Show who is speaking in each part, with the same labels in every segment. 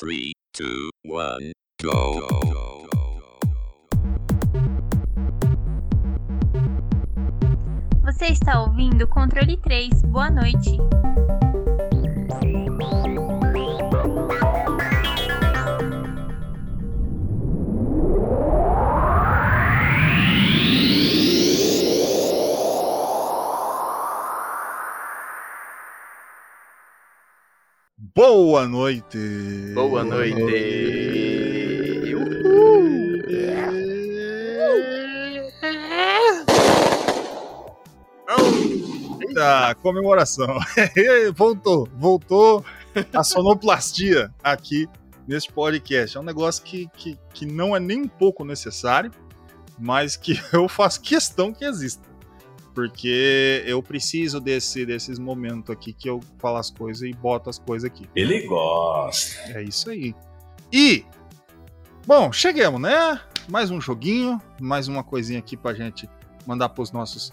Speaker 1: 3, 2, 1, go.
Speaker 2: Você está ouvindo Controle 3. Boa noite.
Speaker 3: Boa noite!
Speaker 4: Boa noite!
Speaker 3: Eita, comemoração! voltou, voltou a sonoplastia aqui neste podcast. É um negócio que, que, que não é nem um pouco necessário, mas que eu faço questão que exista. Porque eu preciso desse, desses momentos aqui que eu falo as coisas e boto as coisas aqui.
Speaker 5: Ele gosta.
Speaker 3: É isso aí. E, bom, chegamos, né? Mais um joguinho, mais uma coisinha aqui pra gente mandar pros nossos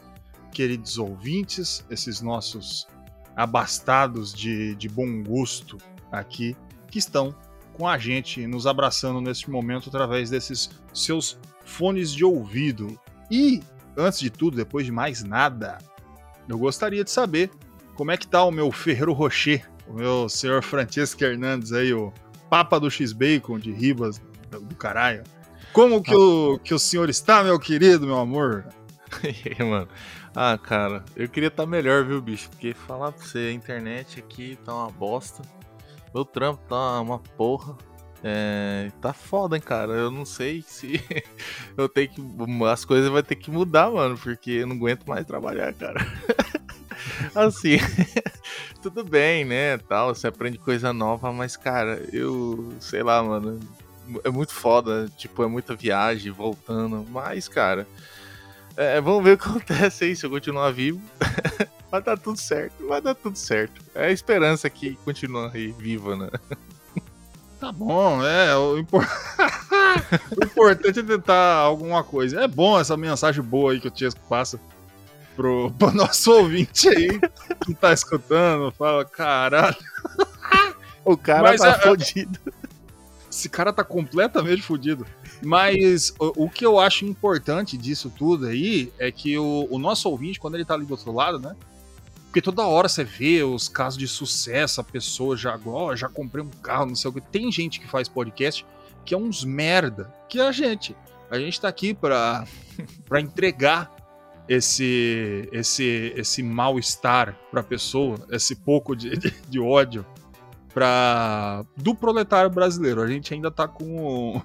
Speaker 3: queridos ouvintes, esses nossos abastados de, de bom gosto aqui, que estão com a gente, nos abraçando neste momento através desses seus fones de ouvido. E, antes de tudo, depois de mais nada, eu gostaria de saber como é que tá o meu Ferreiro Rocher, o meu senhor Francisco Hernandes aí, o Papa do X-Bacon de Ribas do caralho. Como que, o, que o senhor está, meu querido, meu amor?
Speaker 4: E aí, mano? Ah, cara, eu queria estar melhor, viu, bicho? Porque falar pra você, a internet aqui tá uma bosta. Meu trampo tá uma porra. É, tá foda, hein, cara. Eu não sei se eu tenho que. As coisas vai ter que mudar, mano, porque eu não aguento mais trabalhar, cara. assim, tudo bem, né? Tal, você aprende coisa nova, mas, cara, eu sei lá, mano. É muito foda, tipo, é muita viagem voltando. Mas, cara, é, vamos ver o que acontece aí se eu continuar vivo. vai dar tudo certo, vai dar tudo certo. É a esperança que continua aí viva, né?
Speaker 3: Tá bom, é. O, impor... o importante é tentar alguma coisa. É bom essa mensagem boa aí que o Tiesco passa pro, pro nosso ouvinte aí que tá escutando. Fala, caralho.
Speaker 4: O cara
Speaker 3: Mas
Speaker 4: tá
Speaker 3: é-
Speaker 4: fodido.
Speaker 3: Esse cara tá completamente fudido. Mas o, o que eu acho importante disso tudo aí é que o, o nosso ouvinte, quando ele tá ali do outro lado, né? Porque toda hora você vê os casos de sucesso, a pessoa já, ó, já comprei um carro, não sei o que. Tem gente que faz podcast que é uns merda, que é a gente. A gente tá aqui pra, pra entregar esse esse esse mal-estar pra pessoa, esse pouco de, de, de ódio pra, do proletário brasileiro. A gente ainda tá com,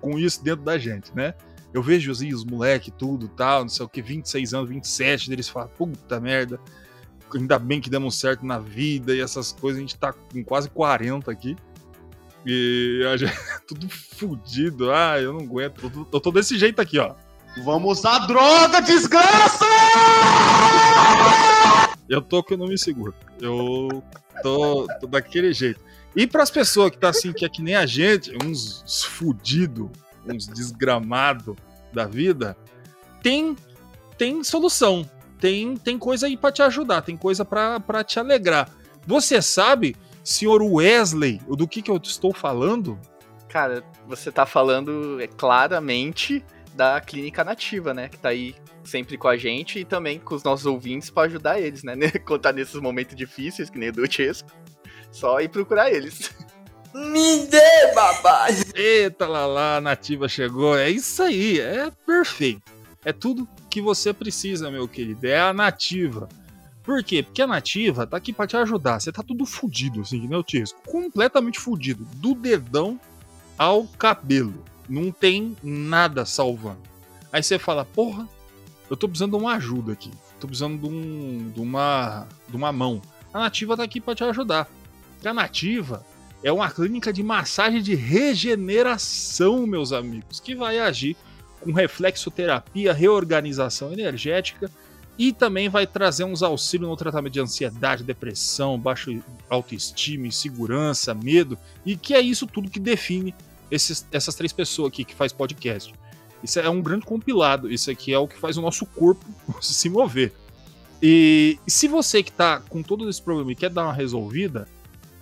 Speaker 3: com isso dentro da gente, né? Eu vejo assim, os moleque, tudo tal, não sei o que, 26 anos, 27, deles falam, puta merda, ainda bem que demos certo na vida e essas coisas, a gente tá com quase 40 aqui. E a gente tudo fudido. Ah, eu não aguento. Eu tô, eu tô desse jeito aqui, ó.
Speaker 6: Vamos usar droga, desgraça!
Speaker 3: Eu tô que eu não me seguro. Eu tô, tô daquele jeito. E pras pessoas que tá assim, que é que nem a gente, uns, uns fudido, uns desgramado da vida, tem tem solução. Tem, tem coisa aí pra te ajudar, tem coisa pra pra te alegrar. Você sabe, senhor Wesley, do que que eu estou falando?
Speaker 7: Cara, você tá falando é, claramente da clínica nativa, né? Que tá aí sempre com a gente e também com os nossos ouvintes pra ajudar eles, né? Quando tá nesses momentos difíceis, que nem o do Chesco, só ir procurar eles.
Speaker 6: Me dê, babá!
Speaker 3: Eita lá lá, a nativa chegou. É isso aí, é perfeito. É tudo que você precisa, meu querido. É a nativa. Por quê? Porque a nativa tá aqui pra te ajudar. Você tá tudo fudido, assim, que nem o Tisco. Completamente fudido. Do dedão ao cabelo. Não tem nada salvando. Aí você fala, porra, eu tô precisando de uma ajuda aqui. Tô precisando de, um, de, uma, de uma mão. A nativa tá aqui pra te ajudar. Porque a nativa é uma clínica de massagem de regeneração, meus amigos, que vai agir com reflexoterapia, reorganização energética e também vai trazer uns auxílios no tratamento de ansiedade, depressão, baixa autoestima, insegurança, medo, e que é isso tudo que define esses, essas três pessoas aqui que faz podcast. Isso é um grande compilado, isso aqui é o que faz o nosso corpo se mover. E, se você que tá com todo esse problema e quer dar uma resolvida,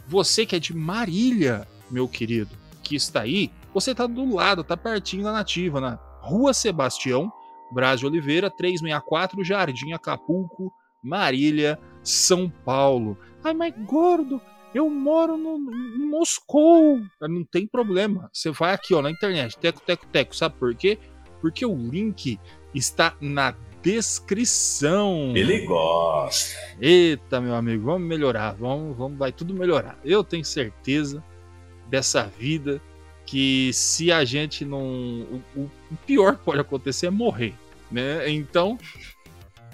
Speaker 3: você que é de Marília, meu querido, que está aí, você tá do lado, tá pertinho da nativa, na Rua Sebastião, Braz de Oliveira, 364, Jardim Acapulco, Marília, São Paulo. Ai, mas gordo, eu moro no, em Moscou. Não tem problema. Você vai aqui, ó, na internet, teco, teco, teco. Sabe por quê? Porque o link está na descrição.
Speaker 1: Ele gosta.
Speaker 3: Eita, meu amigo, vamos melhorar, vamos, vamos, vai tudo melhorar. Eu tenho certeza dessa vida que se a gente não, o, o- pior que pode acontecer é morrer, né? Então,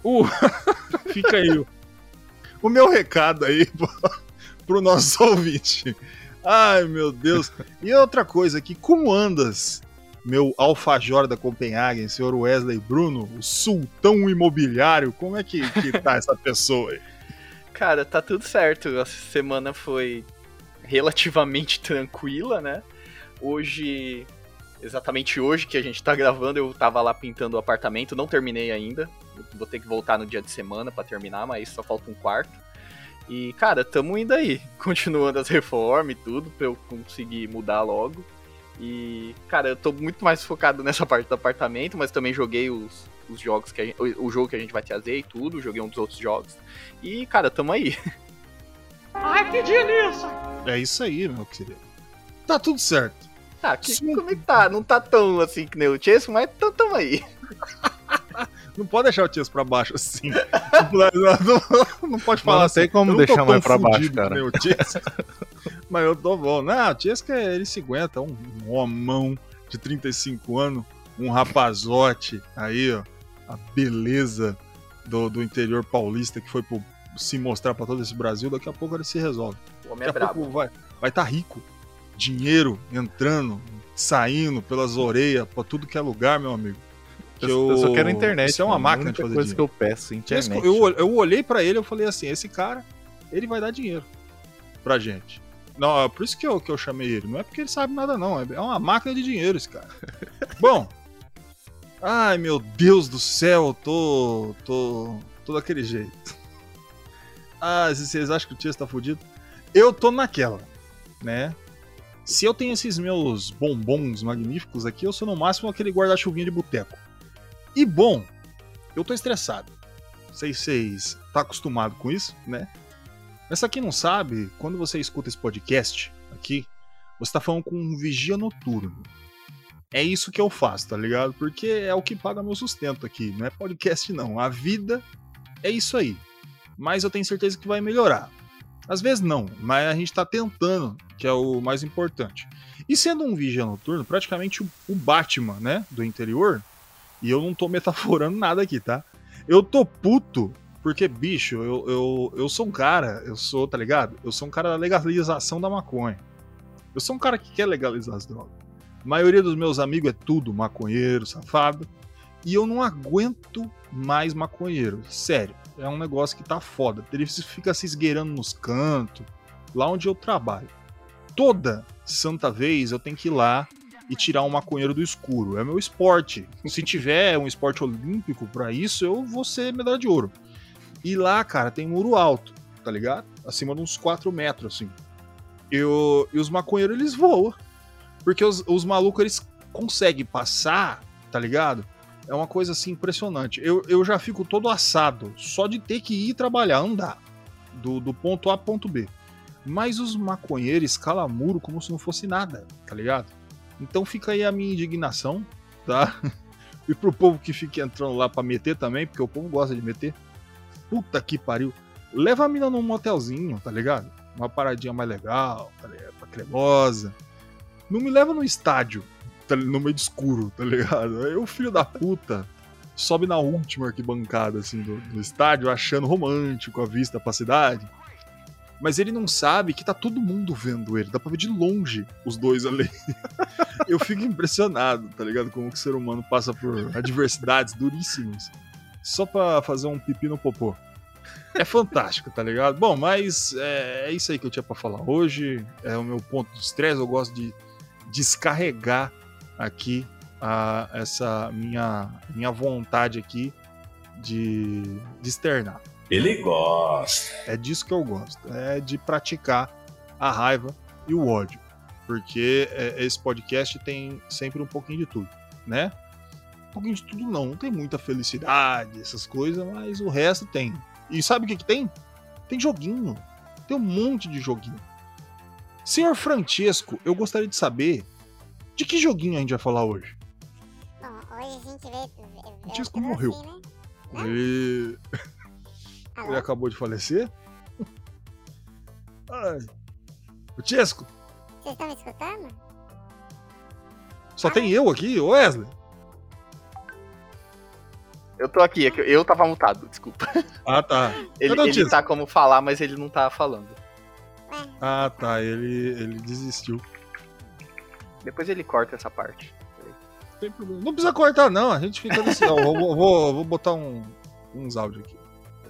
Speaker 3: o fica aí o, o meu recado aí pro nosso ouvinte. Ai, meu Deus. E outra coisa aqui, como andas? Meu alfajor da Copenhagen, senhor Wesley Bruno, o sultão imobiliário, como é que, que tá essa pessoa aí?
Speaker 7: Cara, tá tudo certo. A semana foi relativamente tranquila, né? Hoje, exatamente hoje que a gente tá gravando, eu tava lá pintando o apartamento, não terminei ainda. Vou ter que voltar no dia de semana pra terminar, mas só falta um quarto. E, cara, tamo indo aí, continuando as reformas e tudo, pra eu conseguir mudar logo. E, cara, eu tô muito mais focado nessa parte do apartamento, mas também joguei os, os jogos que a gente, o, jogo que a gente vai trazer e tudo, joguei um dos outros jogos. E, cara, tamo aí.
Speaker 3: É isso aí, meu querido. Tá tudo certo.
Speaker 7: Ah, que,
Speaker 3: Sim.
Speaker 7: como é que tá? Não tá tão assim que nem o Chase, mas tamo, tamo aí.
Speaker 3: Não pode deixar o Tias pra baixo assim. não, não, não pode falar
Speaker 4: não
Speaker 3: assim.
Speaker 4: tem como deixar mais
Speaker 3: tão
Speaker 4: pra baixo, cara.
Speaker 3: mas eu tô bom. Não, o Tias que ele se aguenta, um homão de 35 anos, um rapazote aí, ó. A beleza do, do interior paulista que foi pro, se mostrar pra todo esse Brasil. Daqui a pouco ele se resolve.
Speaker 7: O homem é
Speaker 3: Daqui a
Speaker 7: brabo.
Speaker 3: pouco vai estar vai tá rico. Dinheiro entrando, saindo pelas orelhas pra tudo que é lugar, meu amigo. Que
Speaker 4: Eu, eu só quero internet.
Speaker 3: Isso é uma máquina de fazer
Speaker 4: coisa
Speaker 3: dinheiro.
Speaker 4: que eu peço, internet.
Speaker 3: Eu, eu olhei pra ele e falei assim: esse cara, ele vai dar dinheiro pra gente. Não, é por isso que eu, que eu chamei ele. Não é porque ele sabe nada, não. É uma máquina de dinheiro esse cara. Bom. Ai, meu Deus do céu, eu tô. tô. tô daquele jeito. Ah, vocês acham que o Tias tá fudido? Eu tô naquela, né? Se eu tenho esses meus bombons magníficos aqui, eu sou no máximo aquele guarda-chuvinha de boteco. E bom, eu tô estressado. Sei se vocês tá acostumado com isso, né? Mas pra quem não sabe, quando você escuta esse podcast aqui, você tá falando com um vigia noturno. É isso que eu faço, tá ligado? Porque é o que paga meu sustento aqui. Não é podcast, não. A vida é isso aí. Mas eu tenho certeza que vai melhorar. Às vezes não, mas a gente tá tentando, que é o mais importante. E sendo um vigia noturno, praticamente o- o Batman, né, do interior, e eu não tô metaforando nada aqui, tá? Eu tô puto porque, bicho, eu, eu, eu sou um cara, eu sou, tá ligado? Eu sou um cara da legalização da maconha. Eu sou um cara que quer legalizar as drogas. A maioria dos meus amigos é tudo maconheiro, safado. E eu não aguento mais maconheiro. Sério, é um negócio que tá foda. Ele fica se esgueirando nos cantos, lá onde eu trabalho. Toda santa vez eu tenho que ir lá e tirar um maconheiro do escuro. É meu esporte. Se tiver um esporte olímpico pra isso, eu vou ser medalha de ouro. E lá, cara, tem muro alto, tá ligado? Acima de uns 4 metros, assim. Eu, e os maconheiros, eles voam. Porque os, os malucos, eles conseguem passar, tá ligado? É uma coisa assim impressionante. Eu, eu já fico todo assado só de ter que ir trabalhar, andar. Do, do ponto A ao ponto B. Mas os maconheiros escalam muro como se não fosse nada, tá ligado? Então fica aí a minha indignação, tá? E pro povo que fica entrando lá pra meter também, porque o povo gosta de meter. Puta que pariu. Leva a mina num motelzinho, tá ligado? Uma paradinha mais legal, tá ligado? Pra cremosa. Não me leva no estádio, tá, no meio escuro, tá ligado? Aí o filho da puta sobe na última arquibancada, assim, do, do estádio, achando romântico a vista pra cidade. Mas ele não sabe que tá todo mundo vendo ele. Dá pra ver de longe os dois ali. Eu fico impressionado, tá ligado? Como que o ser humano passa por adversidades duríssimas só pra fazer um pipi no popô. É fantástico, tá ligado? Bom, mas é, é isso aí que eu tinha pra falar hoje. É o meu ponto de estresse. Eu gosto de descarregar aqui a, essa minha, minha vontade aqui de, de externar.
Speaker 1: Ele gosta.
Speaker 3: É disso que eu gosto. É de praticar a raiva e o ódio. Porque é, esse podcast tem sempre um pouquinho de tudo, né? Um pouquinho de tudo não, não tem muita felicidade, essas coisas, mas o resto tem. E sabe o que, que tem? Tem joguinho. Tem um monte de joguinho. Senhor Francesco, eu gostaria de saber de que joguinho a gente vai falar hoje.
Speaker 5: Bom, hoje a gente vê. vê-
Speaker 3: O Tisco morreu.
Speaker 5: né?
Speaker 3: Ele...
Speaker 5: Alô?
Speaker 3: Ele acabou de falecer? Ai. O Chesco,
Speaker 5: Vocês estão me escutando?
Speaker 3: só tem eu aqui, Wesley?
Speaker 7: Eu tô aqui, é que eu tava mutado, desculpa.
Speaker 3: Ah, tá.
Speaker 7: Ele, ele
Speaker 3: Tisco?
Speaker 7: tá como falar, mas ele não tá falando.
Speaker 3: Ah, tá. Ele, ele desistiu.
Speaker 7: Depois ele corta essa parte.
Speaker 3: Não tem problema. Não precisa cortar, não. A gente fica desse. Ó, vou, vou, vou botar um, uns áudios aqui.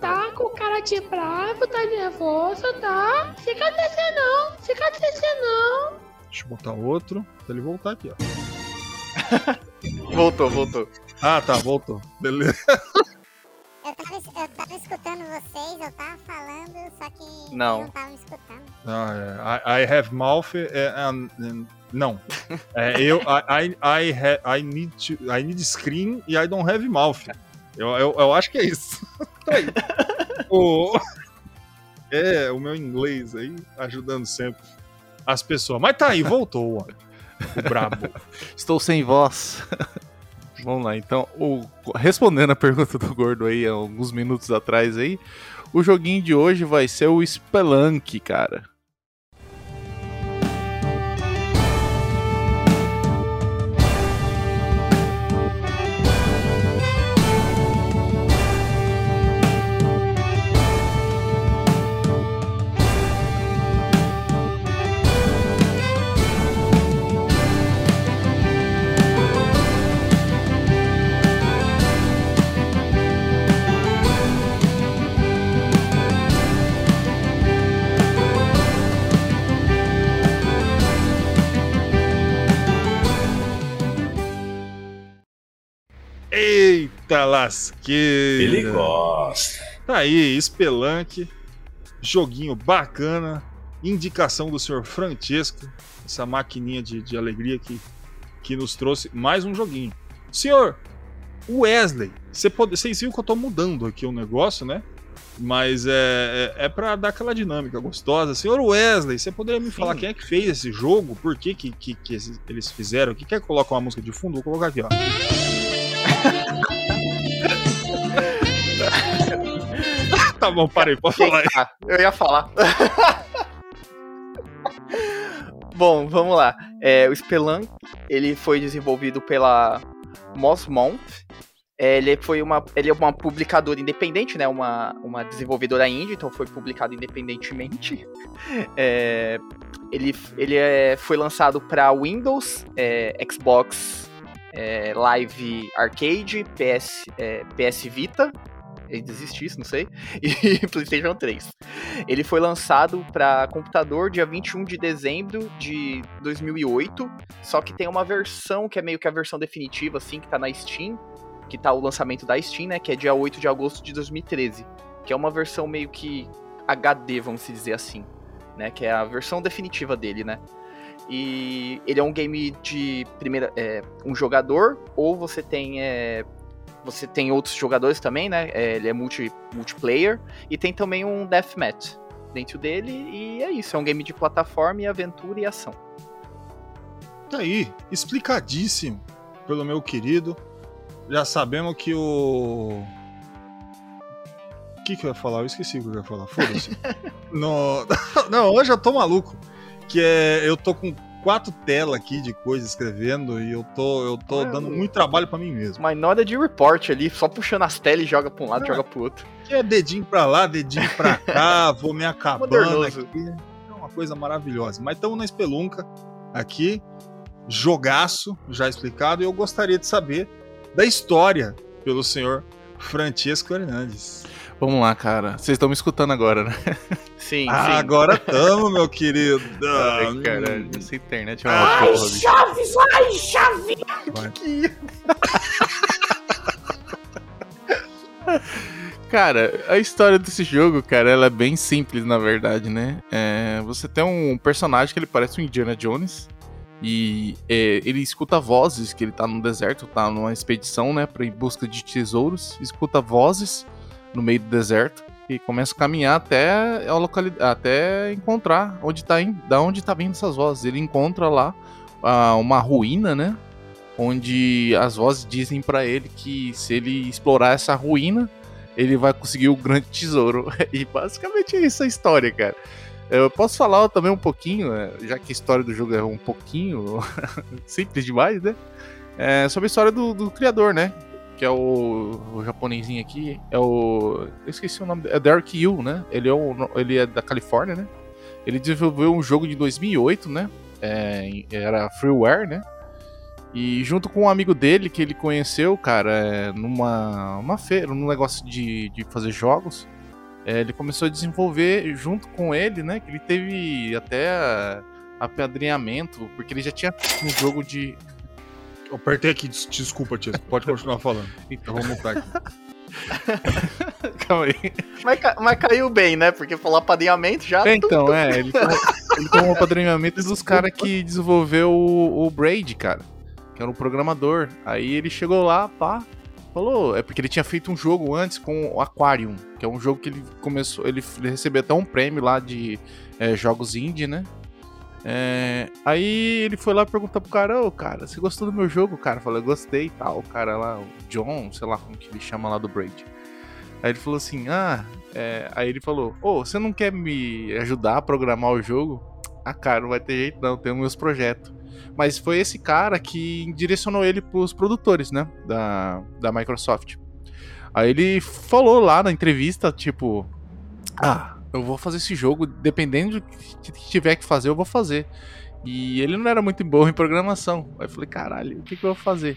Speaker 8: Tá com cara de bravo, tá nervoso, tá? Fica descer não, fica descer não.
Speaker 3: Deixa eu botar outro. Pra ele voltar aqui, ó.
Speaker 7: Voltou, voltou.
Speaker 3: Ah, tá. Voltou. Beleza.
Speaker 5: eu, tava, eu tava escutando vocês, eu tava falando, só que
Speaker 7: Não.
Speaker 5: não estavam me escutando.
Speaker 3: Ah, é. I, I have mouth. é, and- and- não. É, eu. I, I, I, I, need to, I need screen e I don't have mouth. Eu, eu, eu acho que é isso. Aí. o, é, o meu inglês aí ajudando sempre as pessoas. Mas tá aí, voltou, ó. O brabo.
Speaker 4: Estou sem voz. Vamos lá, então, o- respondendo a pergunta do Gordo aí alguns minutos atrás aí, o joguinho de hoje vai ser o Spelunk, cara.
Speaker 3: Lasqueira.
Speaker 1: Ele gosta.
Speaker 3: Tá aí, Spelunk, joguinho bacana, indicação do senhor Francesco, essa maquininha de, de alegria que, que nos trouxe mais um joguinho. Senhor Wesley, pode, vocês viram que eu tô mudando aqui o negócio, né? Mas é, é, é para dar aquela dinâmica gostosa. Senhor Wesley, você poderia me falar quem é que fez esse jogo? Por que, que, que, que eles fizeram? Que quer colocar uma música de fundo? Vou colocar aqui, ó. tá bom, parei, pode falar aí.
Speaker 7: Eu ia falar. Bom, vamos lá. É, o Spelunk, ele foi desenvolvido pela Mosmont. É, ele foi uma, ele é uma publicadora independente, né? Uma, uma desenvolvedora indie, então foi publicado independentemente. É, ele ele é, foi lançado para Windows, é, Xbox é, Live Arcade, PS, é, PS Vita. Existe isso, não sei. E PlayStation 3. Ele foi lançado para computador dia 21 de dezembro de 2008, só que tem uma versão que é meio que a versão definitiva, assim, que tá na Steam, que tá o lançamento da Steam, né, que é dia 8 de agosto de 2013, que é uma versão meio que HD, vamos dizer assim, né, que é a versão definitiva dele, né. E ele é um game de primeira, é, um jogador, ou você tem é, você tem outros jogadores também, né? É, ele é multi, multiplayer. E tem também um deathmatch dentro dele. E é isso, é um game de plataforma e aventura e ação.
Speaker 3: Tá aí, explicadíssimo pelo meu querido. Já sabemos que o. O que, que eu ia falar? Eu esqueci o que eu ia falar. Foda-se. No- Não, hoje eu tô maluco. Que é. Eu tô com quatro telas aqui de coisa escrevendo e eu tô, eu tô dando muito trabalho pra mim mesmo.
Speaker 7: Minority Report ali, só puxando as telas e joga pra um lado,
Speaker 3: Ah.
Speaker 7: joga pro outro.
Speaker 3: Que é dedinho pra lá, dedinho pra cá, vou me acabando
Speaker 7: Modernoso.
Speaker 3: aqui. É uma coisa maravilhosa. Mas estamos na espelunca aqui, jogaço, já explicado, e eu gostaria de saber da história pelo senhor Francesco Hernandes.
Speaker 4: Vamos lá, cara. Vocês estão me escutando agora, né?
Speaker 7: Sim,
Speaker 3: Ah,
Speaker 7: sim.
Speaker 3: agora estamos, meu querido.
Speaker 4: Ai, caralho, essa internet é uma
Speaker 3: Ah,
Speaker 8: Ai,
Speaker 4: porra, bicho.
Speaker 8: Chaves, ai, Chaves.
Speaker 4: Cara, a história desse jogo, cara, ela é bem simples, na verdade, né? É, você tem um personagem que ele parece um Indiana Jones. E é, ele escuta vozes, que ele tá no deserto, tá numa expedição, né, pra, em busca de tesouros. Escuta vozes no meio do deserto e começa a caminhar até, a locali- até encontrar onde tá, da onde tá vindo essas vozes. Ele encontra lá ah, uma ruína, né? Onde as vozes dizem pra ele que se ele explorar essa ruína, ele vai conseguir o grande tesouro. E basicamente é isso a história, cara. Eu posso falar também um pouquinho, né, já que a história do jogo é um pouquinho simples demais, né? É, sobre a história do, do criador, né? Que é o, o japonesinho aqui. É o. Eu esqueci o nome. É Derek Yu, né? Ele é, o, ele é da Califórnia, né? Ele desenvolveu um jogo de 2008, né? É, era freeware, né? E junto com um amigo dele que ele conheceu, cara, é, numa uma feira, num negócio de, de fazer jogos, é, ele começou a desenvolver junto com ele, né? Que ele teve até apadrinhamento, porque ele já tinha um jogo de.
Speaker 3: Eu apertei aqui, des- desculpa, tia. Pode continuar falando. Eu vou mutar aqui.
Speaker 4: Calma aí.
Speaker 7: Mas, ca- mas caiu bem, né? Porque falou apadrinhamento já.
Speaker 4: É, então, é, ele tomou, ele tomou apadrinhamento dos caras que desenvolveu o, o Braid, cara. Que era um programador. Aí ele chegou lá, pá, falou. É porque ele tinha feito um jogo antes com o Aquarium, que é um jogo que ele começou. Ele, ele recebeu até um prêmio lá de é, jogos indie, né? É, aí ele foi lá perguntar pro cara, ô cara, você gostou do meu jogo, cara? Falou, gostei e tal. O cara lá, o John, sei lá como que ele chama lá do Braid. Aí ele falou assim, ah, é, aí ele falou, ô, você não quer me ajudar a programar o jogo? Ah, cara, não vai ter jeito não, tem meus projetos. Mas foi esse cara que direcionou ele pros produtores, né, da, da Microsoft. Aí ele falou lá na entrevista, tipo, ah, eu vou fazer esse jogo, dependendo do que tiver que fazer, eu vou fazer. E ele não era muito bom em programação. Aí eu falei, caralho, o que, que eu vou fazer?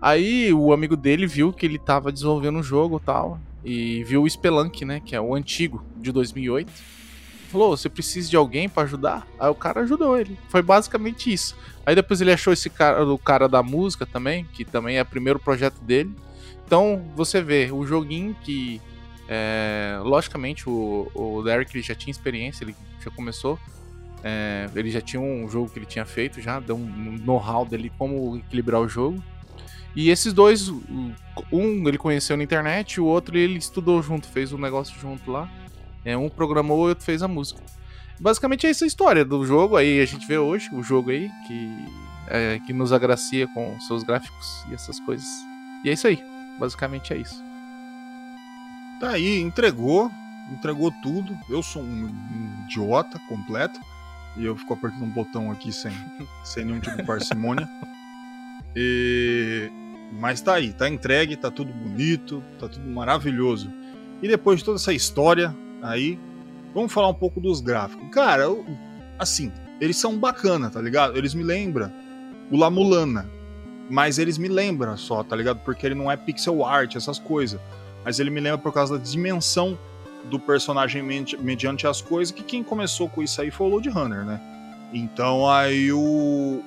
Speaker 4: Aí o amigo dele viu que ele tava desenvolvendo um jogo e tal, e viu o Spelunk, né, que é o antigo, de 2008. Falou, você precisa de alguém pra ajudar? Aí o cara ajudou ele. Foi basicamente isso. Aí depois ele achou esse cara, o cara da música também, que também é o primeiro projeto dele. Então você vê o joguinho que, é, logicamente, o, o Derek ele já tinha experiência, ele já começou. é, ele já tinha um jogo que ele tinha feito, já deu um know-how dele como equilibrar o jogo. E esses dois, um ele conheceu na internet, o outro ele estudou junto, fez um negócio junto lá. É, um programou o outro fez a música. Basicamente é essa a história do jogo. Aí a gente vê hoje o jogo aí que, é, que nos agracia com seus gráficos e essas coisas. E é isso aí. Basicamente é isso.
Speaker 3: Tá aí, entregou, entregou tudo. Eu sou um, um idiota completo. E eu fico apertando um botão aqui sem, sem nenhum tipo de parcimônia. E... Mas tá aí, tá entregue, tá tudo bonito, tá tudo maravilhoso. E depois de toda essa história aí, vamos falar um pouco dos gráficos. Cara, eu- assim, eles são bacana, tá ligado? Eles me lembram o La Mulana. Mas eles me lembram só, tá ligado? Porque ele não é pixel art, essas coisas mas ele me lembra por causa da dimensão do personagem medi- mediante as coisas, que quem começou com isso aí foi o Load Runner, né? Então aí o.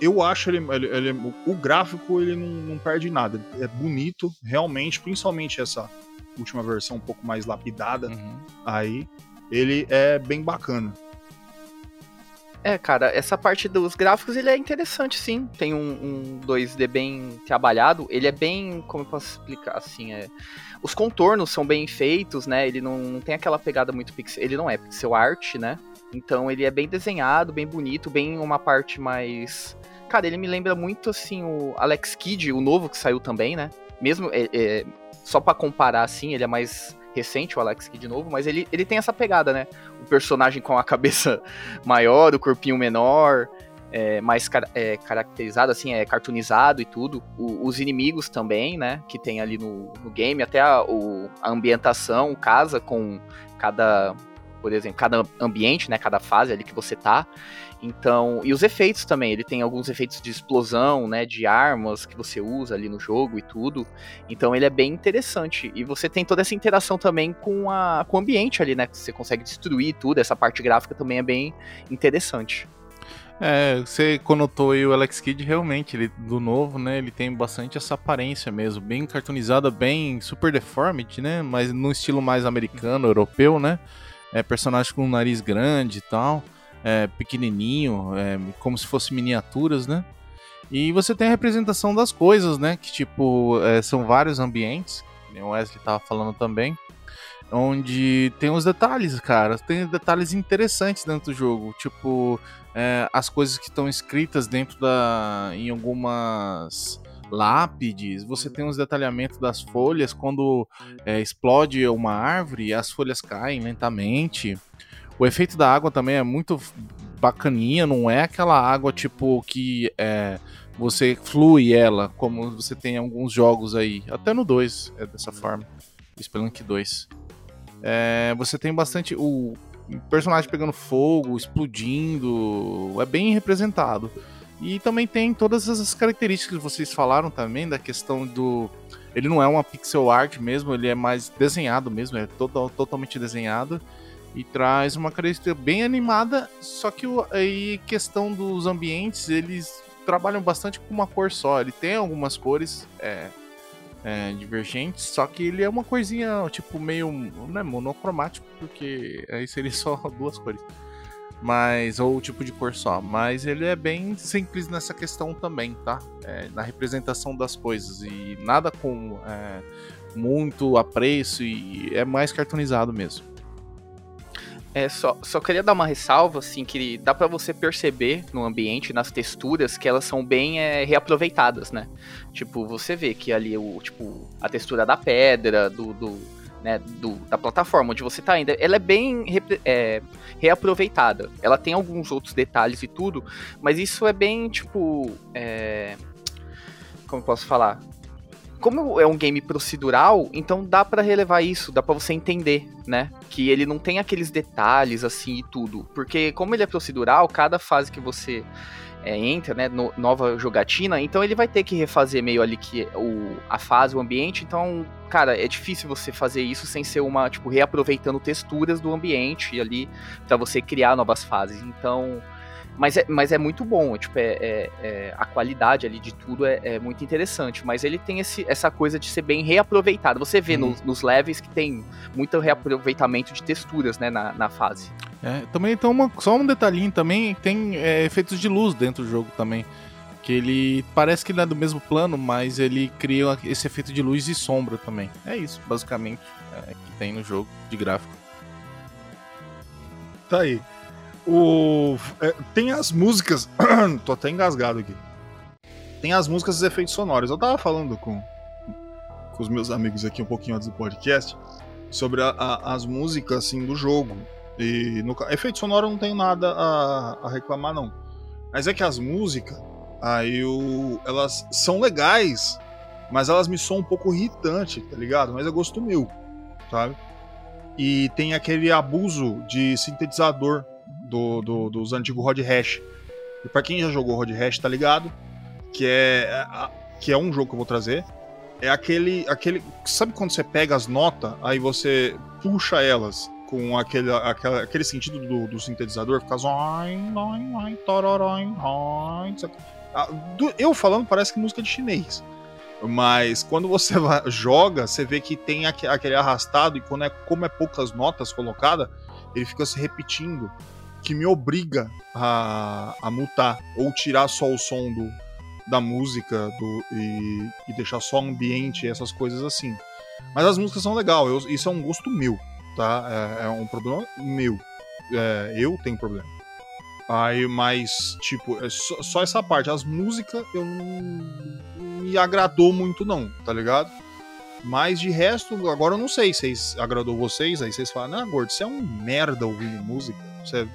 Speaker 3: Eu acho ele. ele- ele- o gráfico ele não, não perde nada. É bonito, realmente, principalmente essa última versão um pouco mais lapidada
Speaker 4: Uhum.
Speaker 3: aí. Ele é bem bacana.
Speaker 7: É, cara, essa parte dos gráficos ele é interessante, sim. Tem um, um 2D bem trabalhado. Ele é bem. Como eu posso explicar assim? É, os contornos são bem feitos, né? Ele não, não tem aquela pegada muito pixel. Ele não é pixel art, né? Então ele é bem desenhado, bem bonito, bem uma parte mais. Cara, ele me lembra muito assim o Alex Kidd, o novo que saiu também, né? Mesmo. é- é, só pra comparar assim, ele é mais recente, o Alex Kidd novo, mas ele, ele tem essa pegada, né? O personagem com a cabeça maior, o corpinho menor, é, mais car- é, caracterizado, assim, é cartoonizado e tudo. O- os inimigos também, né? Que tem ali no, no game, até a, o- a ambientação casa com cada, por exemplo, cada ambiente, né? Cada fase ali que você tá. Então, e os efeitos também, ele tem alguns efeitos de explosão, né, de armas que você usa ali no jogo e tudo. Então ele é bem interessante. E você tem toda essa interação também com, a, com o ambiente ali, né, que você consegue destruir tudo. Essa parte gráfica também é bem interessante.
Speaker 4: É, você conotou aí o Alex Kidd, realmente, ele do novo, né? Ele tem bastante essa aparência mesmo, bem cartoonizada, bem super deformed, né? Mas no estilo mais americano, europeu, né? É, personagem com um nariz grande e tal, é, pequenininho, é, como se fosse miniaturas, né? E você tem a representação das coisas, né? Que tipo, é, são vários ambientes, o Wesley tava falando também onde tem os detalhes, cara. Tem detalhes interessantes dentro do jogo. Tipo, é, as coisas que estão escritas dentro da. em algumas lápides. Você tem os detalhamentos das folhas. Quando é, explode uma árvore, as folhas caem lentamente. O efeito da água também é muito bacaninha, não é aquela água tipo que é, você flui ela, como você tem em alguns jogos aí. Até no 2 é dessa forma. Spelunk 2. É, você tem bastante. O personagem pegando fogo, explodindo. É bem representado. E também tem todas essas características que vocês falaram também, da questão do. Ele não é uma pixel art mesmo, ele é mais desenhado mesmo, é total, totalmente desenhado. E traz uma característica bem animada, só que aí questão dos ambientes, eles trabalham bastante com uma cor só. Ele tem algumas cores é, é, divergentes, só que ele é uma coisinha, tipo, meio não é monocromático, porque aí seria só duas cores. Mas, ou tipo de cor só. Mas ele é bem simples nessa questão também, tá? É, na representação das coisas. E nada com é, muito apreço e é mais cartoonizado mesmo.
Speaker 7: É, só, só queria dar uma ressalva, assim, que dá para você perceber no ambiente, nas texturas, que elas são bem é, reaproveitadas, né? Tipo, você vê que ali o, tipo, a textura da pedra, do, do né, do, da plataforma onde você tá ainda, ela é bem é, reaproveitada. Ela tem alguns outros detalhes e tudo, mas isso é bem, tipo, é, como posso falar? Como é um game procedural, então dá para relevar isso, dá para você entender, né? Que ele não tem aqueles detalhes assim e tudo. Porque como ele é procedural, cada fase que você é, entra, né, no, nova jogatina, então ele vai ter que refazer meio ali que o, a fase, o ambiente, então, cara, é difícil você fazer isso sem ser uma, tipo, reaproveitando texturas do ambiente ali para você criar novas fases. Então, mas é, mas é muito bom, tipo, é, é, é a qualidade ali de tudo é, é, muito interessante. Mas ele tem esse, essa coisa de ser bem reaproveitado. Você vê uhum. nos, nos levels que tem muito reaproveitamento de texturas, né, na, na fase.
Speaker 4: É, também tem uma, só um detalhinho também, tem é, efeitos de luz dentro do jogo também. Que ele parece que ele é do mesmo plano, mas ele cria esse efeito de luz e sombra também. É isso, basicamente, é, que tem no jogo de gráfico.
Speaker 3: Tá aí. O, é, tem as músicas. tô até engasgado aqui. Tem as músicas e os efeitos sonoros. Eu tava falando com, com os meus amigos aqui um pouquinho antes do podcast sobre a, a, as músicas assim, do jogo. E no efeito sonoro eu não tenho nada a, a reclamar, não. Mas é que as músicas, aí o, elas são legais, mas elas me são um pouco irritantes, tá ligado? Mas é gosto meu, sabe? E tem aquele abuso de sintetizador do, do, dos antigos Rod Hash. E para quem já jogou Rod Hash, tá ligado? Que é, que é um jogo que eu vou trazer. É aquele. aquele sabe quando você pega as notas, aí você puxa elas com aquele, aquele, aquele sentido do, do sintetizador, fica. Eu falando parece que música de chinês. Mas quando você joga, você vê que tem aquele arrastado e quando é como é poucas notas colocadas, ele fica se repetindo que me obriga a, a mutar ou tirar só o som do, da música do, e, e deixar só o ambiente essas coisas assim. Mas as músicas são legais, isso é um gosto meu, tá? É, é um problema meu. É, eu tenho problema. Aí, mas, tipo, é só, só, essa parte. As músicas eu não me agradou muito, não, tá ligado? Mas de resto, agora eu não sei se agradou vocês. Aí vocês falam, ah, gordo, você é um merda ouvindo música. Você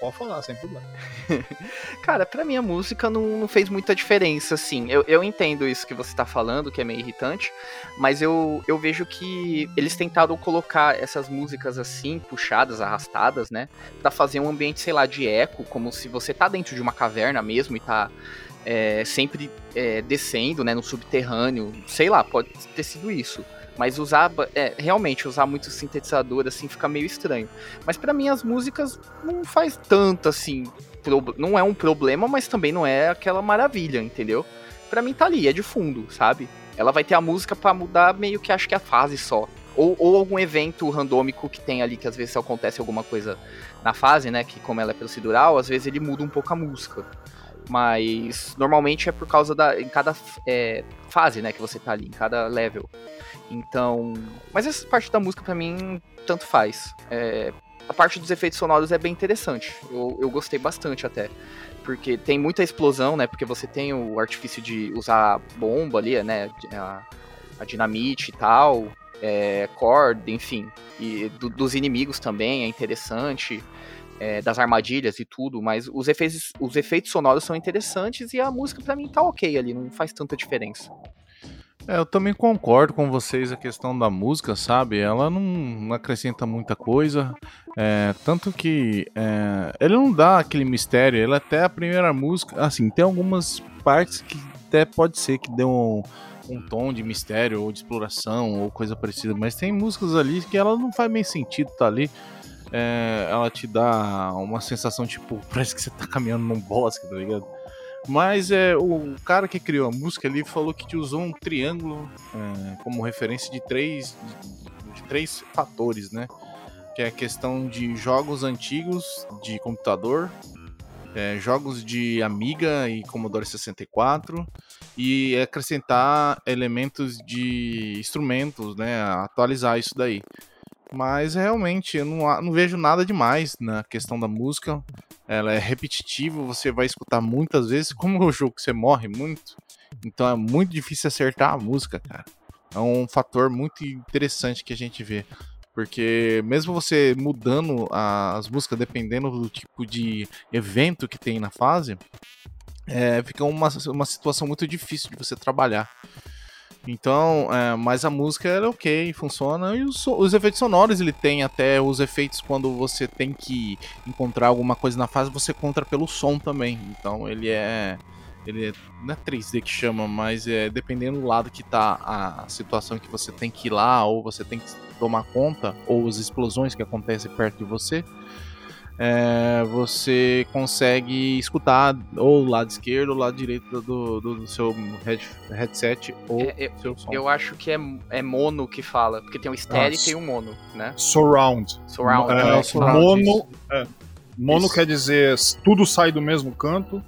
Speaker 3: pode falar, sem problema.
Speaker 7: Cara, pra mim a música não, não, fez muita diferença, assim. Eu, eu entendo isso que você tá falando, que é meio irritante, mas eu, eu vejo que eles tentaram colocar essas músicas assim, puxadas, arrastadas, né? Pra fazer um ambiente, sei lá, de eco, como se você tá dentro de uma caverna mesmo e tá é, sempre é, descendo, né, no subterrâneo. Sei lá, pode ter sido isso. Mas usar, é, realmente, usar muito sintetizador assim fica meio estranho. Mas para mim as músicas não faz tanto assim pro- não é um problema, mas também não é aquela maravilha, entendeu? Pra mim tá ali, é de fundo, sabe? Ela vai ter a música pra mudar meio que acho que a fase só. Ou, ou algum evento randômico que tem ali, que às vezes acontece alguma coisa na fase, né? Que como ela é procedural, às vezes ele muda um pouco a música. Mas normalmente é por causa da. em cada é, fase, né, que você tá ali, em cada level. Então. Mas essa parte da música pra mim tanto faz. É, a parte dos efeitos sonoros é bem interessante. Eu, eu gostei bastante até. Porque tem muita explosão, né? Porque você tem o artifício de usar bomba ali, né? A, a dinamite e tal. É, corda, enfim. E do- dos inimigos também é interessante. é, das armadilhas e tudo. Mas os efeitos, os efeitos sonoros são interessantes e a música pra mim tá ok ali. Não faz tanta diferença.
Speaker 4: É, eu também concordo com vocês a questão da música, sabe? Ela não, não acrescenta muita coisa. é, tanto que é, ele não dá aquele mistério. Ele até a primeira música. Assim, tem algumas partes que até pode ser que dê um, um tom de mistério ou de exploração ou coisa parecida. Mas tem músicas ali que ela não faz meio sentido tá ali. É, ela te dá uma sensação tipo, parece que você tá caminhando num bosque, tá ligado? Mas é, o cara que criou a música ali falou que usou um triângulo é, como referência de três, de, de três fatores, né? Que é a questão de jogos antigos de computador, é, jogos de Amiga e Commodore 64 e acrescentar elementos de instrumentos, né? Atualizar isso daí. Mas realmente eu não, não vejo nada demais na questão da música. Ela é repetitiva, você vai escutar muitas vezes. Como é um jogo que você morre muito, então é muito difícil acertar a música, cara. É um fator muito interessante que a gente vê. Porque mesmo você mudando as músicas, dependendo do tipo de evento que tem na fase, é, fica uma, uma situação muito difícil de você trabalhar. Então, é, mas a música ela é ok, funciona. E os, os efeitos sonoros ele tem até os efeitos quando você tem que encontrar alguma coisa na fase, você encontra pelo som também. Então ele é. Ele é, não é 3D que chama, mas é dependendo do lado que tá a situação que você tem que ir lá, ou você tem que tomar conta, ou as explosões que acontecem perto de você. É, você consegue escutar ou o lado esquerdo ou o lado direito do, do, do seu head- headset ou
Speaker 7: É,
Speaker 4: seu som.
Speaker 7: Eu acho que é, é mono que fala, porque tem o estéreo
Speaker 3: Ah,
Speaker 7: e tem o mono, né?
Speaker 3: Surround.
Speaker 7: Surround.
Speaker 3: É,
Speaker 4: é,
Speaker 7: fala.
Speaker 3: mono, é, mono
Speaker 4: Isso.
Speaker 3: quer dizer tudo sai do mesmo canto.